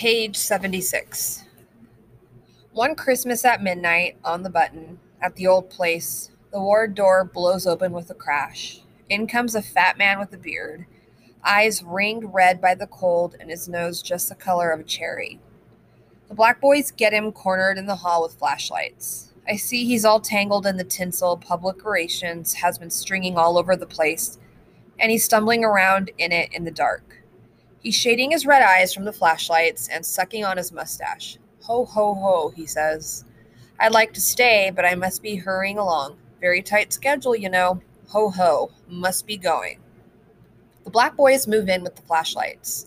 Page 76. One Christmas at midnight, on the button, at the old place, the ward door blows open with a crash. In comes a fat man with a beard, eyes ringed red by the cold, and his nose just the color of a cherry. The black boys get him cornered in the hall with flashlights. I see he's all tangled in the tinsel public relations has been stringing all over the place, and he's stumbling around in it in the dark. He's shading his red eyes from the flashlights and sucking on his mustache. Ho, ho, ho, he says. I'd like to stay, but I must be hurrying along. Very tight schedule, you know. Ho, ho, must be going. The black boys move in with the flashlights.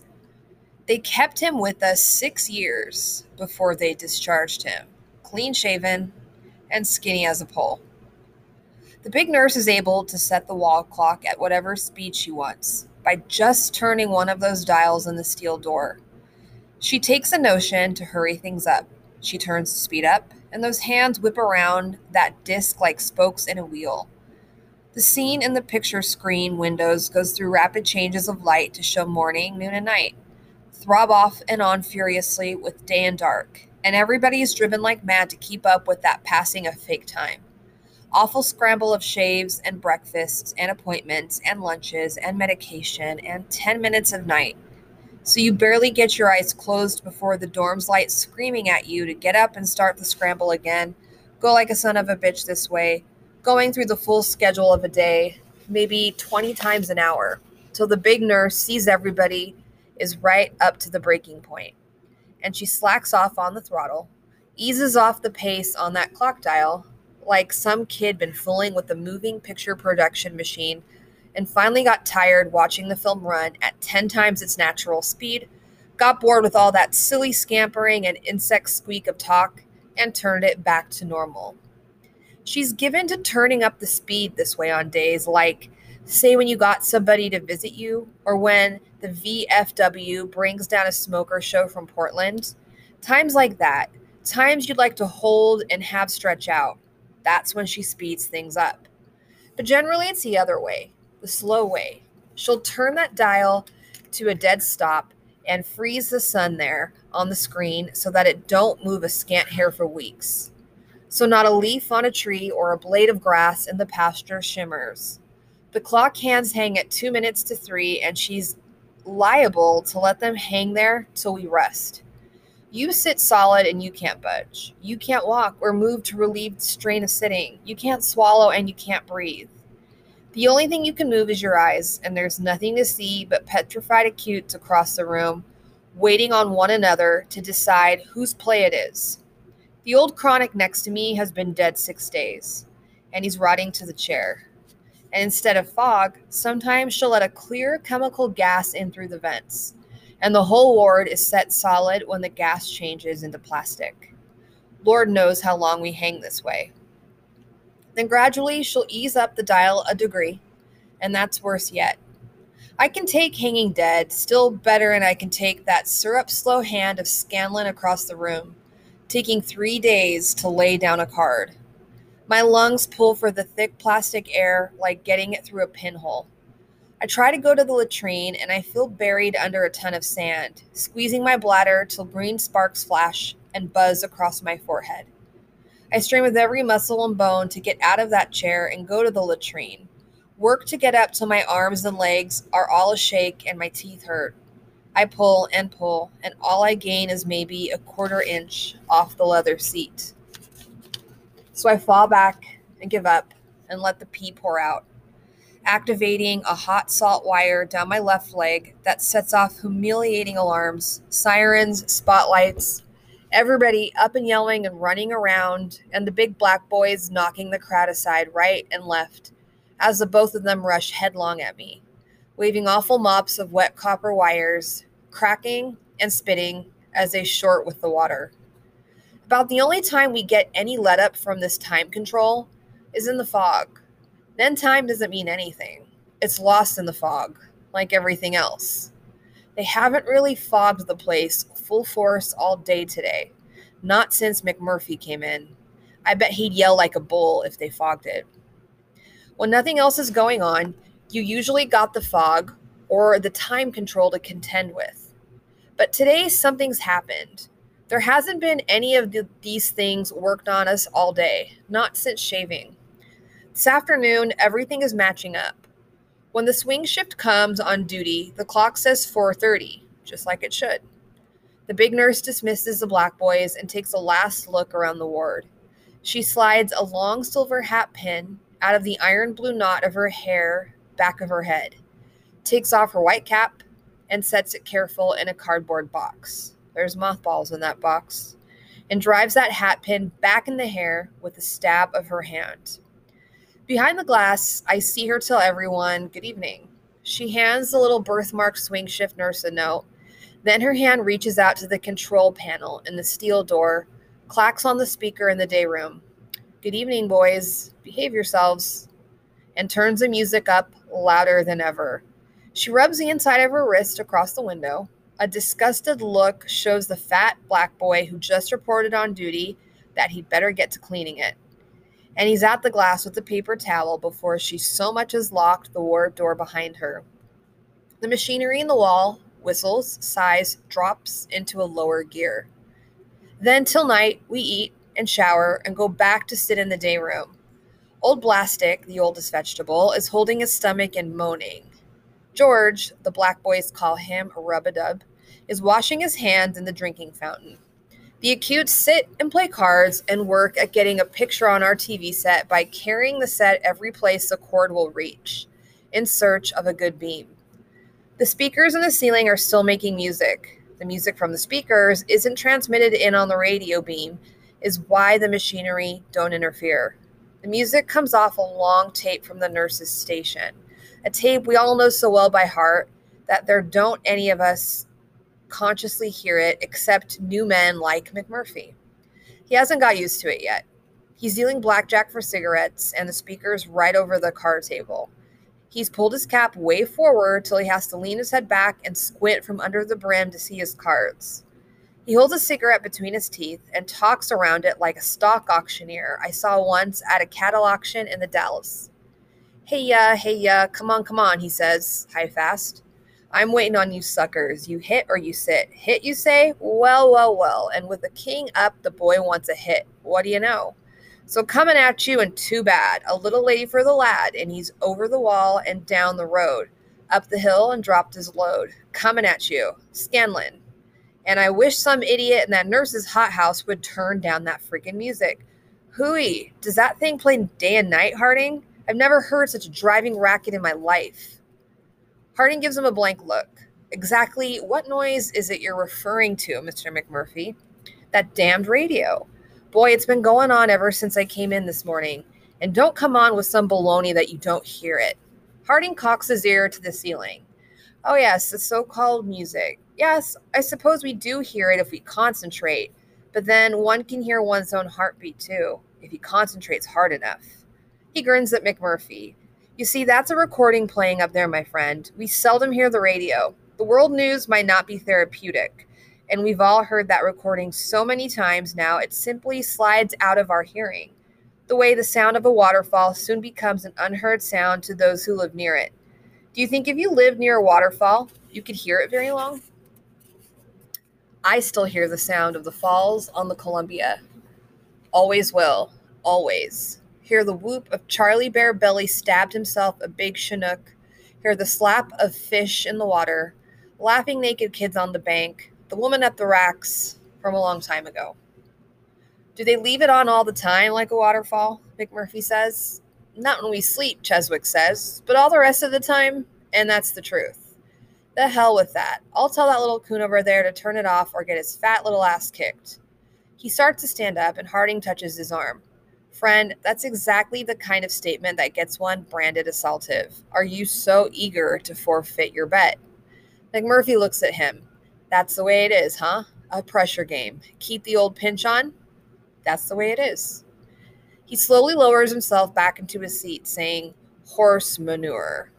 They kept him with us six years before they discharged him, clean shaven and skinny as a pole. The big nurse is able to set the wall clock at whatever speed she wants by just turning one of those dials in the steel door. She takes a notion to hurry things up. She turns the speed up, and those hands whip around that disc like spokes in a wheel. The scene in the picture screen windows goes through rapid changes of light to show morning, noon, and night throb off and on furiously with day and dark, and everybody is driven like mad to keep up with that passing of fake time. Awful scramble of shaves and breakfasts and appointments and lunches and medication and 10 minutes of night. So you barely get your eyes closed before the dorm's light screaming at you to get up and start the scramble again. Go like a son of a bitch this way, going through the full schedule of a day, maybe 20 times an hour, till the big nurse sees everybody is right up to the breaking point, and she slacks off on the throttle, eases off the pace on that clock dial, like some kid been fooling with the moving picture production machine and finally got tired watching the film run at 10 times its natural speed, got bored with all that silly scampering and insect squeak of talk, and turned it back to normal. She's given to turning up the speed this way on days like, say, when you got somebody to visit you, or when the VFW brings down a smoker show from Portland. Times like that, times you'd like to hold and have stretch out, that's when she speeds things up. But generally, it's the other way, the slow way. She'll turn that dial to a dead stop and freeze the sun there on the screen so that it don't move a scant hair for weeks. So not a leaf on a tree or a blade of grass in the pasture shimmers. The clock hands hang at two minutes to three, and she's liable to let them hang there till we rest. You sit solid and you can't budge. You can't walk or move to relieve the strain of sitting. You can't swallow and you can't breathe. The only thing you can move is your eyes, and there's nothing to see but petrified acutes across the room, waiting on one another to decide whose play it is. The old chronic next to me has been dead six days, and he's rotting to the chair and instead of fog, sometimes she'll let a clear chemical gas in through the vents, and the whole ward is set solid when the gas changes into plastic. Lord knows how long we hang this way. Then gradually she'll ease up the dial a degree, and that's worse yet. I can take hanging dead, still better, and I can take that syrup slow hand of Scanlon across the room, taking three days to lay down a card. My lungs pull for the thick plastic air like getting it through a pinhole. I try to go to the latrine and I feel buried under a ton of sand, squeezing my bladder till green sparks flash and buzz across my forehead. I strain with every muscle and bone to get out of that chair and go to the latrine. Work to get up till my arms and legs are all a shake and my teeth hurt. I pull and pull, and all I gain is maybe a quarter inch off the leather seat. So I fall back and give up and let the pee pour out, activating a hot salt wire down my left leg that sets off humiliating alarms, sirens, spotlights, everybody up and yelling and running around, and the big black boys knocking the crowd aside right and left as the both of them rush headlong at me, waving awful mops of wet copper wires, cracking and spitting as they short with the water. About the only time we get any let up from this time control is in the fog. Then time doesn't mean anything, it's lost in the fog, like everything else. They haven't really fogged the place full force all day today, not since McMurphy came in. I bet he'd yell like a bull if they fogged it. When nothing else is going on, you usually got the fog or the time control to contend with. But today, something's happened. There hasn't been any of the, these things worked on us all day, not since shaving. This afternoon, everything is matching up. When the swing shift comes on duty, the clock says 4:30, just like it should. The big nurse dismisses the black boys and takes a last look around the ward. She slides a long silver hat pin out of the iron blue knot of her hair back of her head, takes off her white cap, and sets it careful in a cardboard box. There's mothballs in that box. And drives that hat pin back in the hair with a stab of her hand. Behind the glass, I see her tell everyone good evening. She hands the little birthmark swing shift nurse a note. Then her hand reaches out to the control panel in the steel door, clacks on the speaker in the day room. Good evening, boys. Behave yourselves. And turns the music up louder than ever. She rubs the inside of her wrist across the window. A disgusted look shows the fat black boy who just reported on duty that he'd better get to cleaning it and he's at the glass with a paper towel before she so much as locked the ward door behind her. The machinery in the wall whistles, sighs, drops into a lower gear. Then till night, we eat and shower and go back to sit in the day room. Old Blastic, the oldest vegetable, is holding his stomach and moaning. George, the black boys call him rub a dub, is washing his hands in the drinking fountain. The acutes sit and play cards and work at getting a picture on our TV set by carrying the set every place the cord will reach in search of a good beam. The speakers in the ceiling are still making music. The music from the speakers isn't transmitted in on the radio beam, is why the machinery don't interfere. The music comes off a long tape from the nurse's station, a tape we all know so well by heart that there don't any of us consciously hear it except new men like McMurphy. He hasn't got used to it yet. He's dealing blackjack for cigarettes, and the speaker's right over the card table. He's pulled his cap way forward till he has to lean his head back and squint from under the brim to see his cards. He holds a cigarette between his teeth and talks around it like a stock auctioneer I saw once at a cattle auction in the Dalles. Hey, ya, hey, ya, come on, come on, he says, high fast. I'm waiting on you suckers. You hit or you sit. Hit, you say? Well, well, well. And with the king up, the boy wants a hit. What do you know? So coming at you, and too bad. A little lady for the lad, and he's over the wall and down the road, up the hill and dropped his load. Coming at you. Scanlon. And I wish some idiot in that nurse's hothouse would turn down that freaking music. Hooey, does that thing play day and night, Harding? I've never heard such a driving racket in my life. Harding gives him a blank look. Exactly what noise is it you're referring to, Mr. McMurphy? That damned radio. Boy, it's been going on ever since I came in this morning. And don't come on with some baloney that you don't hear it. Harding cocks his ear to the ceiling. Oh, yes, the so called music. Yes, I suppose we do hear it if we concentrate, but then one can hear one's own heartbeat too, if he concentrates hard enough. He grins at McMurphy. You see, that's a recording playing up there, my friend. We seldom hear the radio. The world news might not be therapeutic, and we've all heard that recording so many times now, it simply slides out of our hearing. The way the sound of a waterfall soon becomes an unheard sound to those who live near it. Do you think if you lived near a waterfall, you could hear it very long? I still hear the sound of the falls on the Columbia. Always will. Always. Hear the whoop of Charlie Bear Belly stabbed himself a big chinook. Hear the slap of fish in the water. Laughing naked kids on the bank. The woman at the racks from a long time ago. Do they leave it on all the time like a waterfall? McMurphy says. Not when we sleep, Cheswick says, but all the rest of the time, and that's the truth. The hell with that. I'll tell that little coon over there to turn it off or get his fat little ass kicked. He starts to stand up, and Harding touches his arm. Friend, that's exactly the kind of statement that gets one branded assaultive. Are you so eager to forfeit your bet? McMurphy looks at him. That's the way it is, huh? A pressure game. Keep the old pinch on? That's the way it is. He slowly lowers himself back into his seat, saying, Horse manure.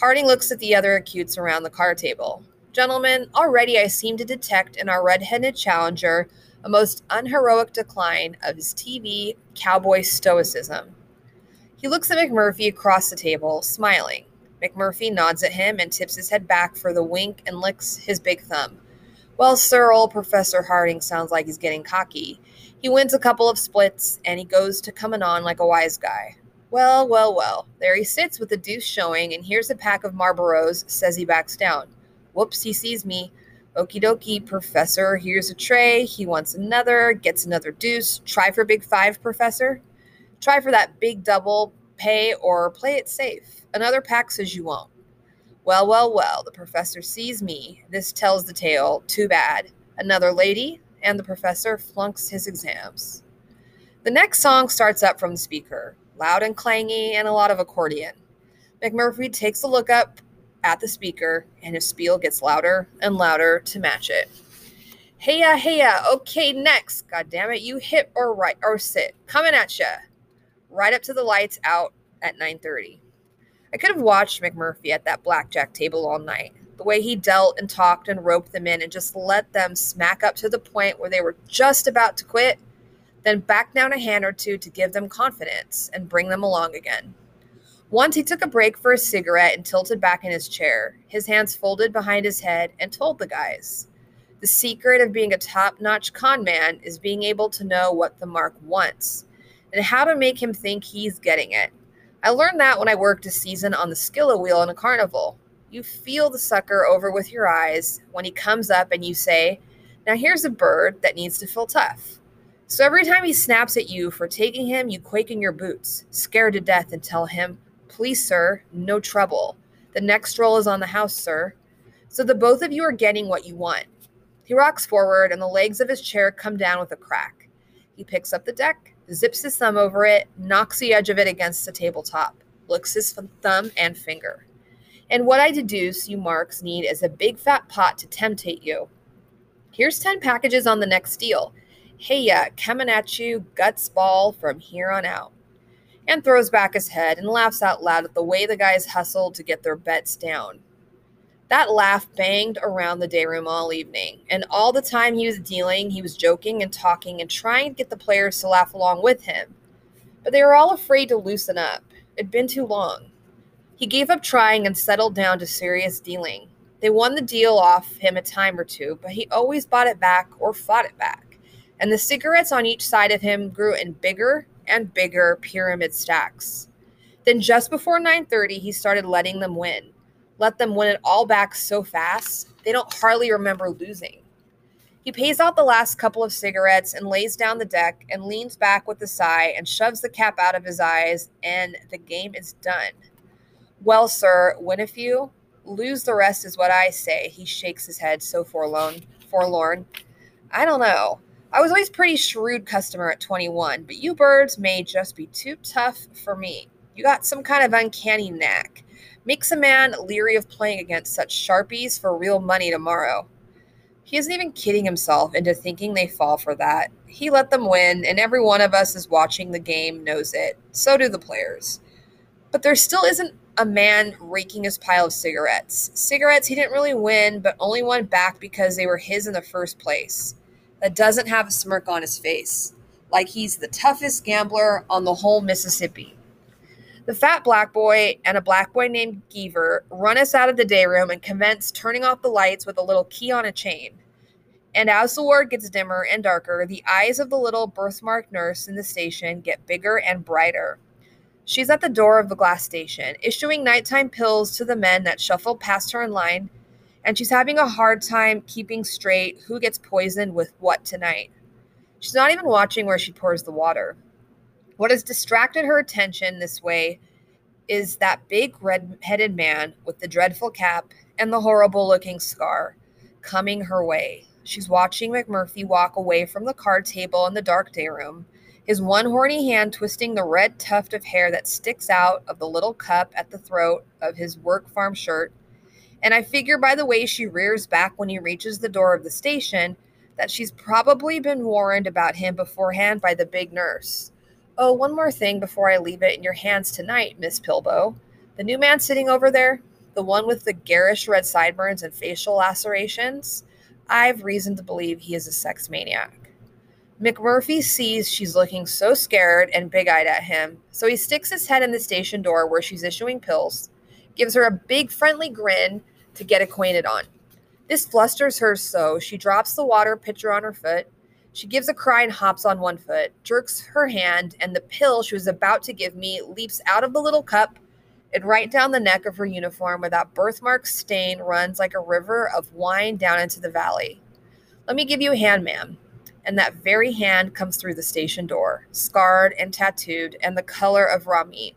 Harding looks at the other acutes around the card table. Gentlemen, already I seem to detect in our red headed challenger a most unheroic decline of his TV cowboy stoicism. He looks at McMurphy across the table, smiling. McMurphy nods at him and tips his head back for the wink and licks his big thumb. Well, Sir, old Professor Harding sounds like he's getting cocky. He wins a couple of splits and he goes to coming on like a wise guy. Well, well, well. There he sits with the deuce showing, and here's a pack of Marlboros, says he backs down. Whoops, he sees me. Okie dokie, Professor. Here's a tray. He wants another, gets another deuce. Try for big five, Professor. Try for that big double, pay, or play it safe. Another pack says you won't. Well, well, well, the professor sees me. This tells the tale. Too bad. Another lady, and the professor flunks his exams. The next song starts up from the speaker, loud and clangy, and a lot of accordion. McMurphy takes a look up at the speaker, and his spiel gets louder and louder to match it. Heya, heya, okay, next. God damn it, you hit or right or sit. Coming at ya. Right up to the lights out at 9:30. I could have watched McMurphy at that blackjack table all night. The way he dealt and talked and roped them in and just let them smack up to the point where they were just about to quit, then back down a hand or two to give them confidence and bring them along again. Once he took a break for a cigarette and tilted back in his chair, his hands folded behind his head, and told the guys The secret of being a top notch con man is being able to know what the mark wants and how to make him think he's getting it. I learned that when I worked a season on the skillo wheel in a carnival. You feel the sucker over with your eyes when he comes up and you say, Now here's a bird that needs to feel tough. So every time he snaps at you for taking him, you quake in your boots, scared to death, and tell him, Please, sir, no trouble. The next roll is on the house, sir. So the both of you are getting what you want. He rocks forward, and the legs of his chair come down with a crack. He picks up the deck, zips his thumb over it, knocks the edge of it against the tabletop, licks his thumb and finger. And what I deduce you marks need is a big fat pot to temptate you. Here's 10 packages on the next deal. Hey, ya, uh, coming at you, guts ball from here on out. And throws back his head and laughs out loud at the way the guys hustled to get their bets down. That laugh banged around the day room all evening, and all the time he was dealing, he was joking and talking and trying to get the players to laugh along with him. But they were all afraid to loosen up. It'd been too long. He gave up trying and settled down to serious dealing. They won the deal off him a time or two, but he always bought it back or fought it back. And the cigarettes on each side of him grew in bigger and bigger pyramid stacks. Then just before 9:30, he started letting them win let them win it all back so fast, they don't hardly remember losing. He pays out the last couple of cigarettes and lays down the deck and leans back with a sigh and shoves the cap out of his eyes, and the game is done. Well, sir, win a few, lose the rest is what I say. He shakes his head so forlorn. Forlorn. I don't know. I was always pretty shrewd customer at 21, but you birds may just be too tough for me. You got some kind of uncanny knack makes a man leery of playing against such sharpies for real money tomorrow. He isn't even kidding himself into thinking they fall for that. He let them win, and every one of us is watching the game knows it. So do the players. But there still isn't a man raking his pile of cigarettes. Cigarettes he didn't really win, but only won back because they were his in the first place. That doesn't have a smirk on his face, like he's the toughest gambler on the whole Mississippi. The fat black boy and a black boy named Geever run us out of the day room and commence turning off the lights with a little key on a chain. And as the ward gets dimmer and darker, the eyes of the little birthmark nurse in the station get bigger and brighter. She's at the door of the glass station, issuing nighttime pills to the men that shuffle past her in line, and she's having a hard time keeping straight who gets poisoned with what tonight. She's not even watching where she pours the water. What has distracted her attention this way is that big red headed man with the dreadful cap and the horrible looking scar coming her way. She's watching McMurphy walk away from the card table in the dark day room, his one horny hand twisting the red tuft of hair that sticks out of the little cup at the throat of his work farm shirt. And I figure by the way she rears back when he reaches the door of the station that she's probably been warned about him beforehand by the big nurse. Oh, one more thing before I leave it in your hands tonight, Miss Pilbow. The new man sitting over there, the one with the garish red sideburns and facial lacerations, I've reason to believe he is a sex maniac. McMurphy sees she's looking so scared and big eyed at him, so he sticks his head in the station door where she's issuing pills, gives her a big friendly grin to get acquainted on. This flusters her so she drops the water pitcher on her foot. She gives a cry and hops on one foot, jerks her hand, and the pill she was about to give me leaps out of the little cup and right down the neck of her uniform where that birthmark stain runs like a river of wine down into the valley. Let me give you a hand, ma'am. And that very hand comes through the station door, scarred and tattooed, and the color of raw meat.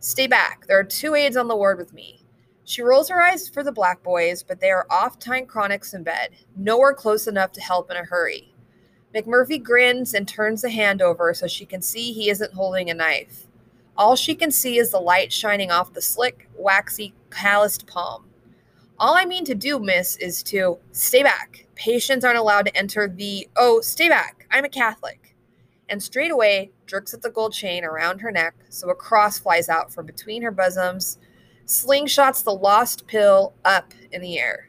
Stay back. There are two aides on the ward with me. She rolls her eyes for the black boys, but they are off tying chronics in bed, nowhere close enough to help in a hurry. McMurphy grins and turns the hand over so she can see he isn't holding a knife. All she can see is the light shining off the slick, waxy, calloused palm. All I mean to do, miss, is to stay back. Patients aren't allowed to enter the, oh, stay back. I'm a Catholic. And straight away jerks at the gold chain around her neck so a cross flies out from between her bosoms, slingshots the lost pill up in the air.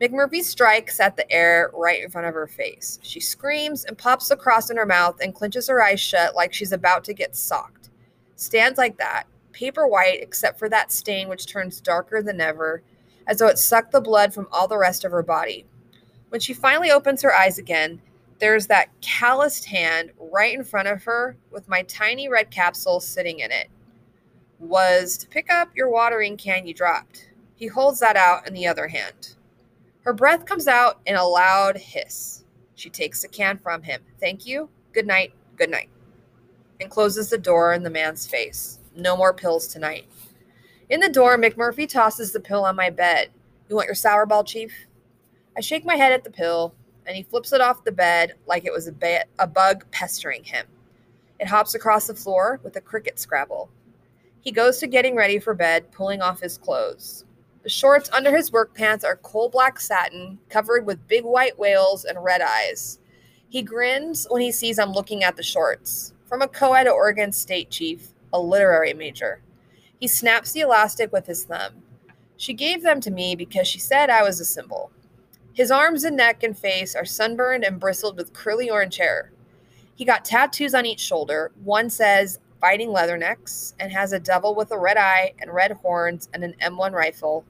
McMurphy strikes at the air right in front of her face. She screams and pops the cross in her mouth and clenches her eyes shut like she's about to get socked. Stands like that, paper white except for that stain which turns darker than ever, as though it sucked the blood from all the rest of her body. When she finally opens her eyes again, there's that calloused hand right in front of her with my tiny red capsule sitting in it. Was to pick up your watering can you dropped. He holds that out in the other hand. Her breath comes out in a loud hiss. She takes the can from him. Thank you. Good night. Good night. And closes the door in the man's face. No more pills tonight. In the door, McMurphy tosses the pill on my bed. You want your sour ball, Chief? I shake my head at the pill, and he flips it off the bed like it was a, ba- a bug pestering him. It hops across the floor with a cricket scrabble. He goes to getting ready for bed, pulling off his clothes. The shorts under his work pants are coal black satin, covered with big white whales and red eyes. He grins when he sees I'm looking at the shorts. From a co ed Oregon State chief, a literary major. He snaps the elastic with his thumb. She gave them to me because she said I was a symbol. His arms and neck and face are sunburned and bristled with curly orange hair. He got tattoos on each shoulder. One says Fighting Leathernecks and has a devil with a red eye and red horns and an M1 rifle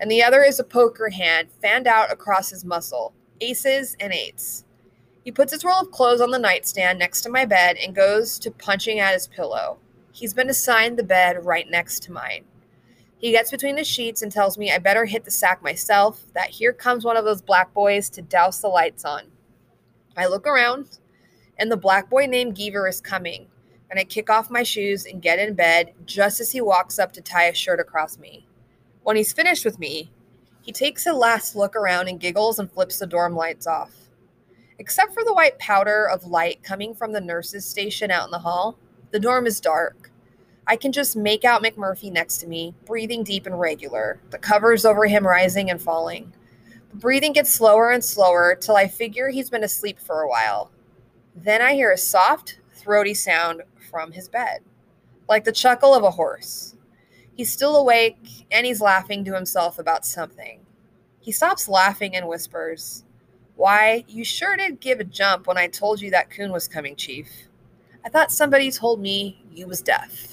and the other is a poker hand fanned out across his muscle, aces and eights. He puts his roll of clothes on the nightstand next to my bed and goes to punching at his pillow. He's been assigned the bed right next to mine. He gets between the sheets and tells me I better hit the sack myself, that here comes one of those black boys to douse the lights on. I look around, and the black boy named Geever is coming, and I kick off my shoes and get in bed just as he walks up to tie a shirt across me. When he's finished with me, he takes a last look around and giggles and flips the dorm lights off. Except for the white powder of light coming from the nurse's station out in the hall, the dorm is dark. I can just make out McMurphy next to me, breathing deep and regular, the covers over him rising and falling. The breathing gets slower and slower till I figure he's been asleep for a while. Then I hear a soft, throaty sound from his bed, like the chuckle of a horse. He's still awake and he's laughing to himself about something. He stops laughing and whispers, Why, you sure did give a jump when I told you that coon was coming, Chief. I thought somebody told me you was deaf.